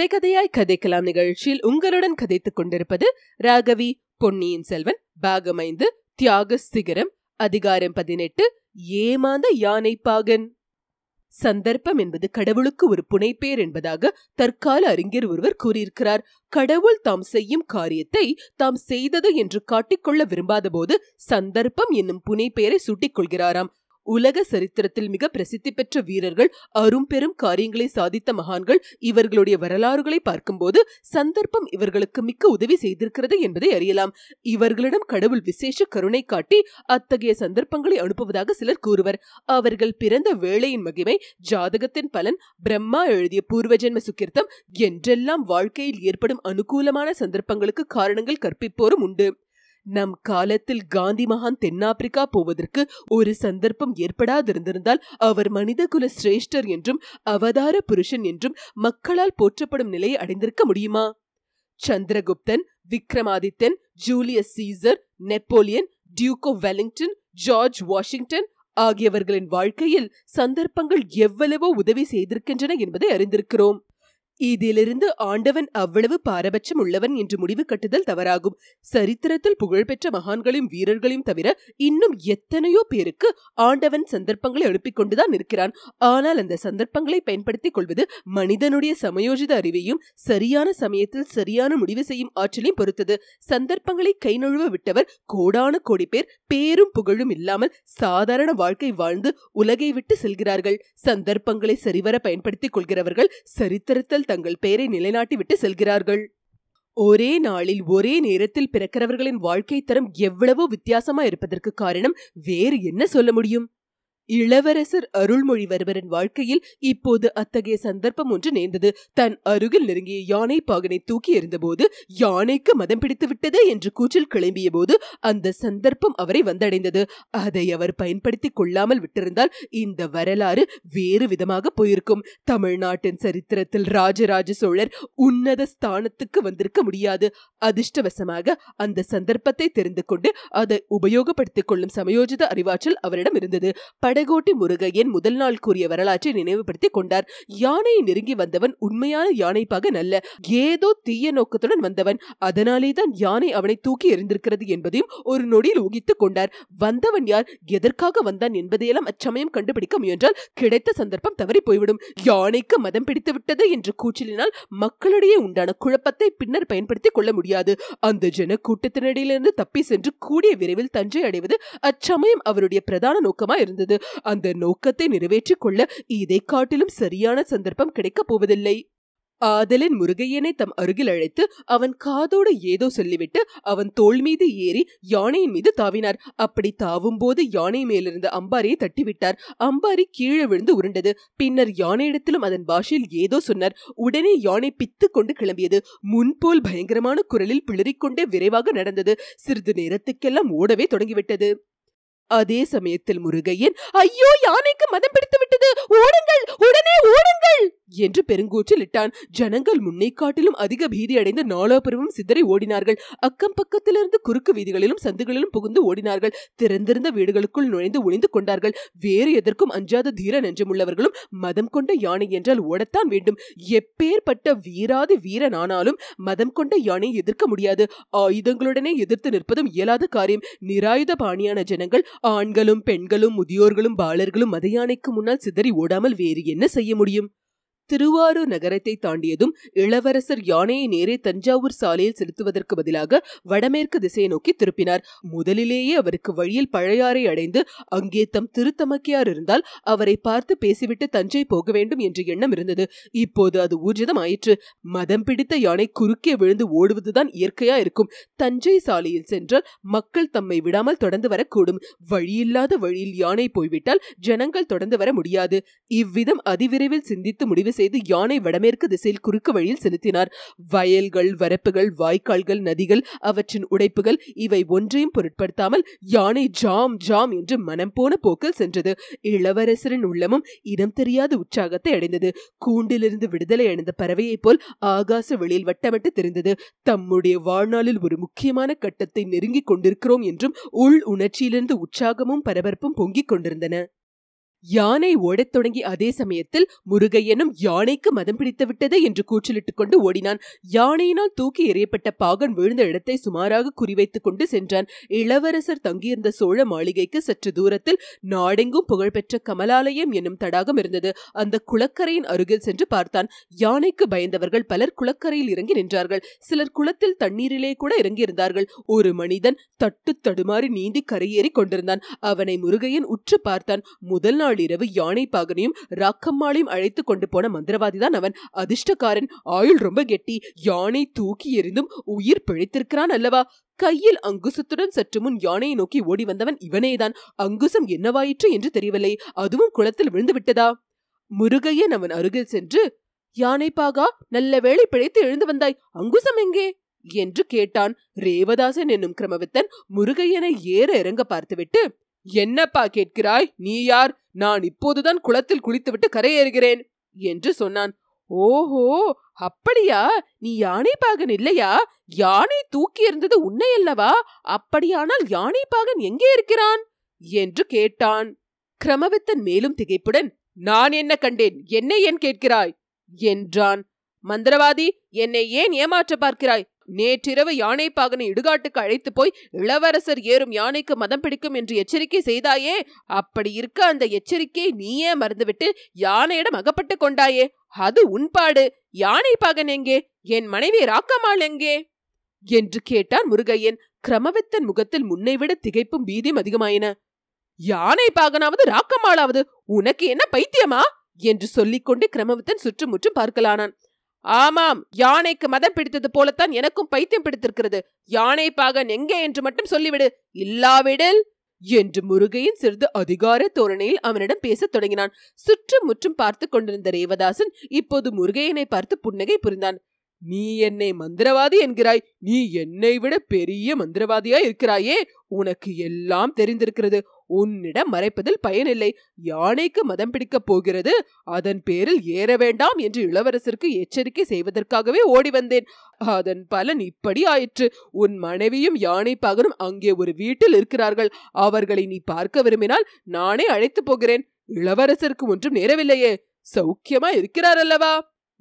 கதை கதையாய் கதைக்கலாம் நிகழ்ச்சியில் உங்களுடன் கதைத்துக் கொண்டிருப்பது ராகவி பொன்னியின் செல்வன் பாகமைந்து தியாக சிகரம் அதிகாரம் பதினெட்டு ஏமாந்த யானை பாகன். சந்தர்ப்பம் என்பது கடவுளுக்கு ஒரு புனைப்பேர் என்பதாக தற்கால அறிஞர் ஒருவர் கூறியிருக்கிறார். கடவுள் தாம் செய்யும் காரியத்தை தாம் செய்தது என்று காட்டிக்கொள்ள விரும்பாதபோது சந்தர்ப்பம் என்னும் புனைப்பெயரை சூட்டிக் கொள்கிறாராம் உலக சரித்திரத்தில் மிக பிரசித்தி பெற்ற வீரர்கள் அரும்பெரும் காரியங்களை சாதித்த மகான்கள் இவர்களுடைய வரலாறுகளை பார்க்கும்போது சந்தர்ப்பம் இவர்களுக்கு மிக்க உதவி செய்திருக்கிறது என்பதை அறியலாம். இவர்களிடம் கடவுள் விசேஷ கருணை காட்டி அத்தகைய சந்தர்ப்பங்களை அனுப்புவதாக சிலர் கூறுவர். அவர்கள் பிறந்த வேளையின் மகிமை ஜாதகத்தின் பலன் பிரம்மா எழுதிய பூர்வஜன்ம சுக்கிர்த்தம் என்றெல்லாம் வாழ்க்கையில் ஏற்படும் அனுகூலமான சந்தர்ப்பங்களுக்கு காரணங்கள் கற்பிப்போரும் உண்டு. நம் காலத்தில் காந்தி மகான் தென்னாப்பிரிக்கா போவதற்கு ஒரு சந்தர்ப்பம் ஏற்படாதிருந்திருந்தால் அவர் மனிதகுல சிரேஷ்டர் என்றும் அவதார புருஷன் என்றும் மக்களால் போற்றப்படும் நிலையை அடைந்திருக்க முடியுமா? Chandraguptan Vikramadithan Julius Caesar Napoleon Duke of Wellington George Washington ஆகியவர்களின் வாழ்க்கையில் சந்தர்ப்பங்கள் எவ்வளவோ உதவி செய்திருக்கின்றன என்பதை அறிந்திருக்கிறோம். இதிலிருந்து ஆண்டவன் அவ்வளவு பாரபட்சம் உள்ளவன் என்று முடிவு கட்டுதல் தவறாகும். சரித்திரத்தில் புகழ்பெற்ற மகான்களையும் வீரர்களையும் தவிர இன்னும் எத்தனையோ பேருக்கு ஆண்டவன் சந்தர்ப்பங்களை எழுப்பிக் கொண்டுதான் இருக்கிறான் ஆனால் அந்த சந்தர்ப்பங்களை பயன்படுத்திக் கொள்வது மனிதனுடைய சமயோஜித அறிவையும் சரியான சமயத்தில் சரியான முடிவு செய்யும் ஆற்றலையும் பொறுத்தது. சந்தர்ப்பங்களை கை நழுவ விட்டவர் கோடான கோடி பேர் பேரும் புகழும் இல்லாமல் சாதாரண வாழ்க்கை வாழ்ந்து உலகை விட்டு செல்கிறார்கள். சந்தர்ப்பங்களை சரிவர பயன்படுத்திக் கொள்கிறவர்கள் சரித்திரத்தில் தங்கள் பெயரை நிலைநாட்டிவிட்டு செல்கிறார்கள். ஒரே நாளில் ஒரே நேரத்தில் பிறக்கிறவர்களின் வாழ்க்கை தரம் எவ்வளவோ வித்தியாசமா இருப்பதற்கு காரணம் வேறு என்ன சொல்ல முடியும்? இளவரசர் அருள்மொழிவர்மரின் வாழ்க்கையில் இப்போது அத்தகைய சந்தர்ப்பம் ஒன்று நேர்ந்தது. தன் அருகில் நெருங்கிய யானை பாகனை தூக்கி எறிந்தபோது யானைக்கு மதம் பிடித்து விட்டது என்று கூச்சல் கிளம்பிய போது அந்த சந்தர்ப்பம் அவரை வந்தடைந்தது. அதை அவர் பயன்படுத்திக் கொள்ளாமல் விட்டிருந்தால் இந்த வரலாறு வேறு விதமாக போயிருக்கும். தமிழ்நாட்டின் சரித்திரத்தில் ராஜராஜ சோழர் உன்னத ஸ்தானத்துக்கு வந்திருக்க முடியாது. அதிர்ஷ்டவசமாக அந்த சந்தர்ப்பத்தை தெரிந்து கொண்டு அதை உபயோகப்படுத்திக் கொள்ளும் சமயோஜித அறிவாற்றல் அவரிடம் இருந்தது. பட படகோட்டி முருகையன் முதல் நாள் கூறிய வரலாற்றை நினைவுபடுத்தி கொண்டார். யானையை நெருங்கி வந்தவன் உண்மையான யானைப்பாக நல்ல ஏதோ தீய நோக்கத்துடன் வந்தவன். அதனாலே தான் யானை அவனை தூக்கி எறிந்திருக்கிறது என்பதையும் ஒரு நொடியில் ஊகித்துக் கொண்டார். வந்தவன் யார்? எதற்காக வந்தான் என்பதையெல்லாம் அச்சமயம் கண்டுபிடிக்க முயன்றால் கிடைத்த சந்தர்ப்பம் தவறி போய்விடும். யானைக்கு மதம் பிடித்து விட்டது என்று கூச்சலினால் மக்களிடையே உண்டான குழப்பத்தை பின்னர் பயன்படுத்திக் கொள்ள முடியாது. அந்த ஜன கூட்டத்தினிடையிலிருந்து தப்பி சென்று கூடிய விரைவில் தஞ்சை அடைவது அச்சமயம் அவருடைய பிரதான நோக்கமா இருந்தது அந்த நோக்கத்தை நிறைவேற்றிக் கொள்ள இதை காட்டிலும் சரியான சந்தர்ப்பம் கிடைக்கப் போவதில்லை. ஆதலின் முருகையனை தம் அருகில் அழைத்து அவன் காதோடு ஏதோ சொல்லிவிட்டு அவன் தோள் மீது ஏறி யானையின் மீது தாவினார். அப்படி தாவும் போது யானை மேலிருந்த அம்பாரியை தட்டிவிட்டார். அம்பாரி கீழே விழுந்து உருண்டது. பின்னர் யானையிடத்திலும் அதன் பாஷையில் ஏதோ சொன்னார். உடனே யானை பித்து கொண்டு கிளம்பியது. முன்போல் பயங்கரமான குரலில் பிளறிக்கொண்டே விரைவாக நடந்தது. சிறிது நேரத்துக்கெல்லாம் ஓடவே தொடங்கிவிட்டது. அதே சமயத்தில் முருகையன் ஐயோ யானைக்கு மதம் பிடித்து விட்டது ஓடுங்கள் உடனே ஓடுங்கள். என்று பெருங்கூற்றில் இட்டான். ஜனங்கள் முன்னை காட்டிலும் அதிக பீதி அடைந்து நாலாபுரமும் சிதறி ஓடினார்கள். அக்கம் பக்கத்திலிருந்து குறுக்கு வீதிகளிலும் சந்துகளிலும் புகுந்து ஓடினார்கள். திறந்திருந்த வீடுகளுக்குள் நுழைந்து ஒளிந்து கொண்டார்கள். வேறு எதற்கும் அஞ்சாத தீர நெஞ்சமுள்ளவர்களும் மதம் கொண்ட யானை என்றால் ஓடத்தான் வேண்டும். எப்பேற்பட்ட வீராதி வீரனானாலும் மதம் கொண்ட யானை எதிர்க்க முடியாது. ஆயுதங்களுடனே எதிர்த்து நிற்பதும் இயலாத காரியம். நிராயுத பாணியான ஜனங்கள் ஆண்களும் பெண்களும் முதியோர்களும் பாலர்களும் மத யானைக்கு முன்னால் சிதறி ஓடாமல் வேறு என்ன செய்ய முடியும்? திருவாரூர் நகரத்தை தாண்டியதும் இளவரசர் யானையை நேரே தஞ்சாவூர் சாலையில் செலுத்துவதற்கு பதிலாக வடமேற்கு திசையை நோக்கி திருப்பினார். முதலிலேயே அவருக்கு வழியில் பழையாறை அடைந்து அங்கே தம் திருத்தமக்கையார் இருந்தால் அவரை பார்த்து பேசிவிட்டு தஞ்சை போக வேண்டும் என்ற எண்ணம் இருந்தது. இப்போது அது ஊர்ஜிதம் ஆயிற்று. மதம் பிடித்த யானை குறுக்கே விழுந்து ஓடுவதுதான் இயற்கையா இருக்கும். தஞ்சை சாலையில் சென்றால் மக்கள் தம்மை விடாமல் தொடர்ந்து வரக்கூடும். வழியில்லாத வழியில் யானை போய்விட்டால் ஜனங்கள் தொடர்ந்து வர முடியாது. இவ்விதம் அதிவிரைவில் சிந்தித்து முடிவு செய்து யானை வடமேற்கு திசையில் குறுக்கு வழியில் செலுத்தினார். வயல்கள் வரப்புகள் வாய்க்கால்கள் நதிகள் அவற்றின் உடைப்புகள் இவை ஒன்றையும் பொருட்படுத்தாமல் யானை ஜாம் ஜாம் என்று மனம் போன போக்கில் சென்றது. இளவரசரின் உள்ளமும் இடம் தெரியாத உற்சாகத்தை அடைந்தது. கூண்டிலிருந்து விடுதலை அடைந்த பறவையைப் போல் ஆகாச வெளியில் வட்டமிட்டு தெரிந்தது. தம்முடைய வாழ்நாளில் ஒரு முக்கியமான கட்டத்தை நெருங்கிக் கொண்டிருக்கிறோம் என்றும் உள் உணர்ச்சியிலிருந்து உற்சாகமும் பரபரப்பும் பொங்கிக் கொண்டிருந்தன. யானை ஓடத் தொடங்கி அதே சமயத்தில் முருகையனும் யானைக்கு மதம் பிடித்து விட்டது என்று கூச்சலிட்டுக் கொண்டு ஓடினான். யானையினால் தூக்கி எறியப்பட்ட பாகன் விழுந்த இடத்தை சுமாராக குறிவைத்துக் கொண்டு சென்றான். இளவரசர் தங்கியிருந்த சோழ மாளிகைக்கு சற்று தூரத்தில் நாடெங்கும் புகழ்பெற்ற கமலாலயம் என்னும் தடாகம் இருந்தது. அந்த குளக்கரையின் அருகில் சென்று பார்த்தான். யானைக்கு பயந்தவர்கள் பலர் குளக்கரையில் இறங்கி நின்றார்கள். சிலர் குளத்தில் தண்ணீரிலே கூட இறங்கியிருந்தார்கள். ஒரு மனிதன் தட்டு தடுமாறி நீந்தி கரையேறி கொண்டிருந்தான். அவனை முருகையன் உற்று பார்த்தான். முதல் நாள் இரவு யானை பாகனையும் ராக்கம்மாளையும் அழைத்து கொண்டு போன மந்திரவாதிதான் அவன். அதிர்ஷ்டக்காரன் ஆயுள் ரொம்ப கெட்டி. யானை தூக்கி எறிந்தும் உயிர் பிழைத்திருக்கிறான் அல்லவா? கையில் அங்குசத்துடன் சற்று முன் யானையை நோக்கி ஓடி வந்தவன் இவனேதான். அங்குசம் என்னவாயிற்று என்று தெரியவில்லை. அதுவும் குளத்தில் விழுந்து விட்டதா? முருகையன் அவன் அருகில் சென்று யானை பாகா நல்ல வேளை பிழைத்து எழுந்து வந்தாய். அங்குசம் எங்கே? என்று கேட்டான். ரேவதாசன் என்னும் கிரமவித்தன் முருகையனை ஏற இறங்க பார்த்துவிட்டு என்னப்பா கேட்கிறாய்? நீ யார்? நான் இப்போதுதான் குளத்தில் குளித்துவிட்டு கரையேறுகிறேன் என்று சொன்னான். ஓஹோ அப்படியா? நீ யானை பாகன் இல்லையா? யானை தூக்கி இருந்தது உன்னை அல்லவா? அப்படியானால் யானை பாகன் எங்கே இருக்கிறான்? என்று கேட்டான். கிரமவித்தன் மேலும் திகைப்புடன் நான் என்ன கண்டேன்? என்னை ஏன் கேட்கிறாய்? என்றான். மந்திரவாதி என்னை ஏன் ஏமாற்ற பார்க்கிறாய்? நேற்றிரவு யானைப்பாகனை பாகனை இடுகாட்டுக்கு அழைத்து போய் இளவரசர் ஏறும் யானைக்கு மதம் பிடிக்கும் என்று எச்சரிக்கை செய்தாயே? அப்படி இருக்க அந்த எச்சரிக்கை நீயே மறந்துவிட்டு யானையிடம் அகப்பட்டு கொண்டாயே? அது உன்பாடு யானை பாகன் எங்கே? என் மனைவி ராக்கமாள் எங்கே? என்று கேட்டான் முருகையன். கிரமவித்தன் முகத்தில் முன்னைவிட திகைப்பும் பீதியும் அதிகமாயின. யானை பாகனாவது ராக்கமாளாவது உனக்கு என்ன பைத்தியமா? என்று சொல்லிக்கொண்டு கிரமவித்தன் சுற்றுமுற்றும் பார்க்கலானான். ஆமாம் யானைக்கு மதம் பிடித்தது போலத்தான் எனக்கும் பைத்தியம் பிடித்திருக்கிறது. யானை பாகன் எங்கே என்று மட்டும் சொல்லிவிடு. இல்லாவிடில் என்று முருகையின் சிறிது அதிகார தோரணையில் அவனிடம் பேசத் தொடங்கினான். சுற்றும் முற்றும் பார்த்து கொண்டிருந்த ரேவதாசன் இப்போது முருகையனை பார்த்து புன்னகை புரிந்தான். நீ என்னை மந்திரவாதி என்கிறாய். நீ என்னை விட பெரிய மந்திரவாதியா இருக்கிறாயே. உனக்கு எல்லாம் தெரிந்திருக்கிறது. உன்னிடம் மறைப்பதில் பயனில்லை. யானைக்கு மதம் பிடிக்கப் போகிறது அதன் பேரில் ஏற வேண்டாம் என்று இளவரசருக்கு எச்சரிக்கை செய்வதற்காகவே ஓடி வந்தேன். அதன் பலன் இப்படி ஆயிற்று. உன் மனைவியும் யானை பகரும் அங்கே ஒரு வீட்டில் இருக்கிறார்கள். அவர்களை நீ பார்க்க விரும்பினால் நானே அழைத்து போகிறேன். இளவரசருக்கு ஒன்றும் நேரவில்லையே. சௌக்கியமா இருக்கிறார் அல்லவா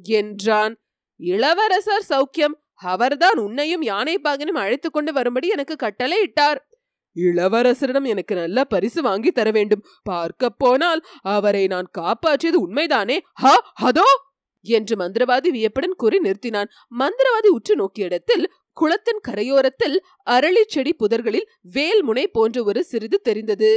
என்றான். இளவரசர் சௌக்கியம். அவர்தான் உன்னையும் யானை பாகனும் அழைத்து கொண்டு வரும்படி எனக்கு கட்டளை இட்டார். இளவரசரிடம் எனக்கு நல்ல பரிசு வாங்கி தர வேண்டும். பார்க்க போனால் அவரை நான் காப்பாற்றியது உண்மைதானே? ஹா அதோ என்று மந்திரவாதி வியப்புடன் கூறி நிறுத்தினான். மந்திரவாதி உற்று நோக்கிய இடத்தில் குளத்தின் கரையோரத்தில் அரளி செடி புதர்களில் வேல்முனை போன்ற ஒரு சிறிது தெரிந்தது.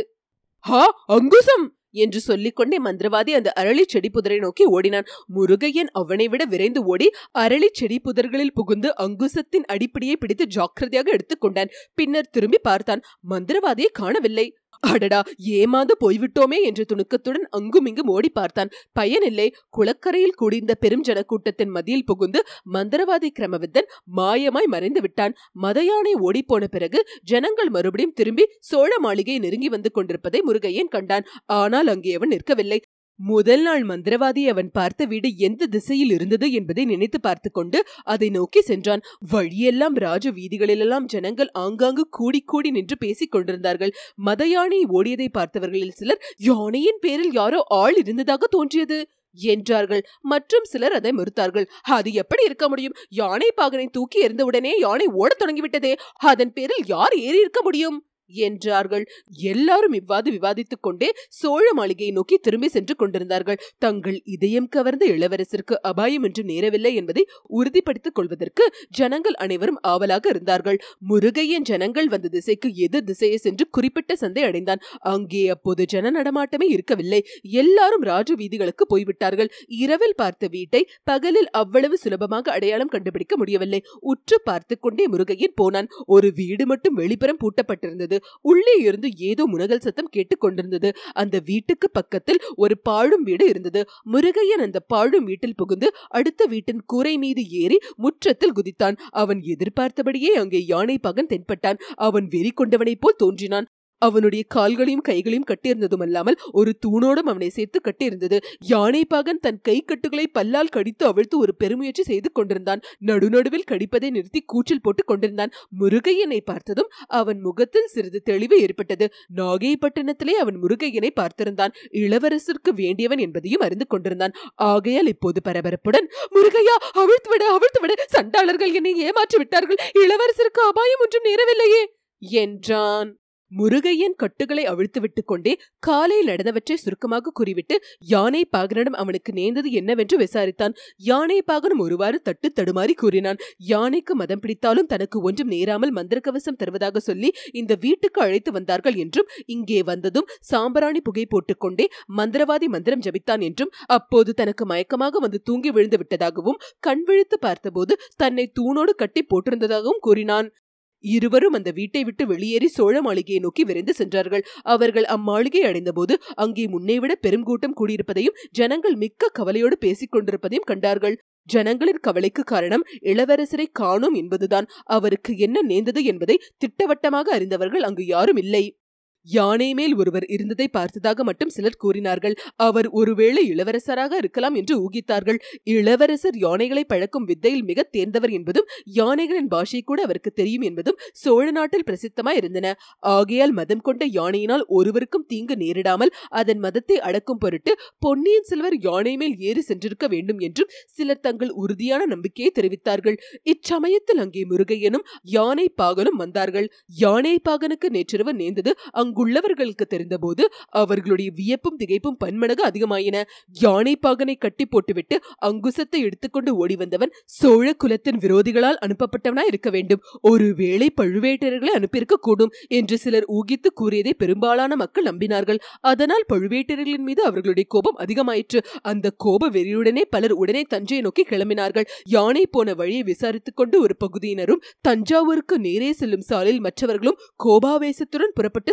ஹா அங்குசம்! என்று சொல்லிக்கொண்டே மந்திரவாதி அந்த அரளி செடி புதரை நோக்கி ஓடினான். முருகையன் அவனை விட விரைந்து ஓடி அரளி செடி புதர்களில் புகுந்து அங்குசத்தின் அடிப்படையை பிடித்து ஜாக்கிரதையாக எடுத்துக்கொண்டான் பின்னர் திரும்பி பார்த்தான். மந்திரவாதியை காணவில்லை. அடடா ஏமாந்து போய்விட்டோமே என்ற துணுக்கத்துடன் அங்குமிங்கும் ஓடி பார்த்தான். பயனில்லை குளக்கரையில் கூடியிருந்த பெரும் ஜனக்கூட்டத்தின் மதியில் புகுந்து மந்திரவாதி கிரமவித்தன் மாயமாய் மறைந்து விட்டான். மதையானை ஓடிப்போன பிறகு ஜனங்கள் மறுபடியும் திரும்பி சோழ மாளிகை நெருங்கி வந்து கொண்டிருப்பதை முருகையன் கண்டான். ஆனால் அங்கே அவன் நிற்கவில்லை. முதல் நாள் மந்திரவாதி அவன் பார்த்த வீடு எந்த திசையில் இருந்தது என்பதை நினைத்து பார்த்து கொண்டு அதை நோக்கி சென்றான். வழியெல்லாம் ராஜ வீதிகளிலெல்லாம் ஜனங்கள் ஆங்காங்கு கூடி கூடி நின்று பேசிக் கொண்டிருந்தார்கள். மத யானை ஓடியதை பார்த்தவர்களில் சிலர் யானையின் பேரில் யாரோ ஆள் இருந்ததாக தோன்றியது என்றார்கள். மற்றும் சிலர் அதை மறுத்தார்கள். அது எப்படி இருக்க முடியும்? யானை பாகனை தூக்கி எறிந்தவுடனே யானை ஓடத் தொடங்கிவிட்டதே. அதன் பேரில் யார் ஏறி இருக்க முடியும்? என்றார்கள். எல்லாரும் இவ்வாறு விவாதித்துக் கொண்டே சோழ மாளிகையை நோக்கி திரும்பி சென்று கொண்டிருந்தார்கள். தங்கள் இதயம் கவர்ந்த இளவரசருக்கு அபாயம் என்று நேரவில்லை என்பதை உறுதிப்படுத்திக் கொள்வதற்கு ஜனங்கள் அனைவரும் ஆவலாக இருந்தார்கள். முருகையன் ஜனங்கள் வந்த திசைக்கு எது திசையை சென்று குறிப்பிட்ட சந்தை அடைந்தான். அங்கே அப்போது ஜன நடமாட்டமே இருக்கவில்லை. எல்லாரும் ராஜ வீதிகளுக்கு போய்விட்டார்கள். இரவில் பார்த்த வீட்டை பகலில் அவ்வளவு சுலபமாக அடையாளம் கண்டுபிடிக்க முடியவில்லை. உற்று பார்த்து கொண்டே முருகையன் போனான். ஒரு வீடு மட்டும் வெளிப்புறம் பூட்டப்பட்டிருந்தது. உள்ளே இருந்து ஏதோ முனகல் சத்தம் கேட்டுக்கொண்டிருந்தது அந்த வீட்டுக்கு பக்கத்தில் ஒரு பாழும் வீடு இருந்தது. முருகையன் அந்த பாழும் வீட்டில் புகுந்து அடுத்த வீட்டின் கூரை மீது ஏறி முற்றத்தில் குதித்தான். அவன் எதிர்பார்த்தபடியே அங்கே யானை பகன் தென்பட்டான். அவன் வெறி கொண்டவனைப் போல் தோன்றினான். அவனுடைய கால்களையும் கைகளையும் கட்டியிருந்ததும் அல்லாமல் ஒரு தூணோடும் அவனை சேர்த்து கட்டியிருந்தது. யானை பாகன் தன் கை கட்டுகளை பல்லால் கடித்து அவிழ்த்து ஒரு பெருமுயற்சி செய்து கொண்டிருந்தான். நடுநடுவில் கடிப்பதை நிறுத்தி கூச்சல் போட்டுக் கொண்டிருந்தான். முருகையனை பார்த்ததும் அவன் முகத்தில் சிறிது தெளிவு ஏற்பட்டது. நாகைப்பட்டினத்திலே அவன் முருகையனை பார்த்திருந்தான். இளவரசருக்கு வேண்டியவன் என்பதையும் அறிந்து கொண்டிருந்தான். ஆகையால் இப்போது பரபரப்புடன் முருகையா அவிழ்த்து விட அவிழ்த்து விட சண்டாளர்கள் என்னை ஏமாற்றி விட்டார்கள் இளவரசருக்கு அபாயம் ஒன்றும் நேரவில்லையே! என்றான். முருகையன் கட்டுகளை அவிழ்த்து விட்டுக் கொண்டே காலையில் நடந்தவற்றை சுருக்கமாக கூறிவிட்டு யானை பாகனிடம் அவனுக்கு நேர்ந்தது என்னவென்று விசாரித்தான். யானை பாகனும் ஒருவாறு தட்டு தடுமாறி கூறினான். யானைக்கு மதம் பிடித்தாலும் தனக்கு ஒன்றும் நேராமல் மந்திரக்கவசம் தருவதாக சொல்லி இந்த வீட்டுக்கு அழைத்து வந்தார்கள் என்றும் இங்கே வந்ததும் சாம்பராணி புகை போட்டுக்கொண்டே மந்திரவாதி மந்திரம் ஜபித்தான் என்றும் அப்போது தனக்கு மயக்கமாக வந்து தூங்கி விழுந்து விட்டதாகவும் கண் விழித்து பார்த்தபோது தன்னை தூணோடு கட்டி போட்டிருந்ததாகவும் கூறினான். இருவரும் அந்த வீட்டை விட்டு வெளியேறி சோழ மாளிகையை நோக்கி விரைந்து சென்றார்கள். அவர்கள் அம்மாளிகை அடைந்தபோது அங்கே முன்னைவிட பெருங்கூட்டம் கூடியிருப்பதையும் ஜனங்கள் மிக்க கவலையோடு பேசிக் கொண்டிருப்பதையும் கண்டார்கள். ஜனங்களின் கவலைக்கு காரணம் இளவரசரை காணோம் என்பதுதான். அவருக்கு என்ன நேர்ந்தது என்பதை திட்டவட்டமாக அறிந்தவர்கள் அங்கு யாரும் இல்லை. யானை மேல் ஒருவர் இருந்ததை பார்த்ததாக மட்டும் சிலர் கூறினார்கள். அவர் ஒருவேளை இளவரசராக இருக்கலாம் என்று ஊகித்தார்கள். இளவரசர் யானைகளை பழக்கும் வித்தையில் மிக தேர்ந்தவர் என்பதும் யானைகளின் பாஷை கூட அவருக்கு தெரியும் என்பதும் சோழ நாட்டில் பிரசித்தமாய் இருந்தன. ஆகையால் மதம் கொண்ட யானையினால் ஒருவருக்கும் தீங்கு நேரிடாமல் அதன் மதத்தை அடக்கும் பொருட்டு பொன்னியின் செல்வர் யானை மேல் ஏறி சென்றிருக்க வேண்டும் என்றும் சிலர் தங்கள் உறுதியான நம்பிக்கையை தெரிவித்தார்கள். இச்சமயத்தில் அங்கே முருகையனும் யானை பாகனும் வந்தார்கள். யானை பாகனுக்கு நேற்றிரவு நேர்ந்தது அங்கு அங்குள்ளவர்களுக்கு தெரிந்தபோது அவர்களுடைய வியப்பும் திகைப்பும் பன்மடங்கு அதிகமாயின. யானை பாகனை கட்டி போட்டுவிட்டு அங்குசத்தை எடுத்துக்கொண்டு ஓடி வந்தவன் சோழ குலத்தின் விரோதிகளால் அனுப்பப்பட்டவனா இருக்க வேண்டும். ஒருவேளை பழுவேட்டரர்களை அனுப்பியிருக்க கூடும் என்று சிலர் ஊகித்து கூறியதை பெரும்பாலான மக்கள் நம்பினார்கள். அதனால் பழுவேட்டரர்களின் மீது அவர்களுடைய கோபம் அதிகமாயிற்று. அந்த கோப வெறியுடனே பலர் உடனே தஞ்சையை நோக்கி கிளம்பினார்கள். யானை போன வழியை விசாரித்துக் கொண்டு ஒரு பகுதியினரும் தஞ்சாவூருக்கு நேரே செல்லும் சாலையில் மற்றவர்களும் கோபாவேசத்துடன் புறப்பட்டு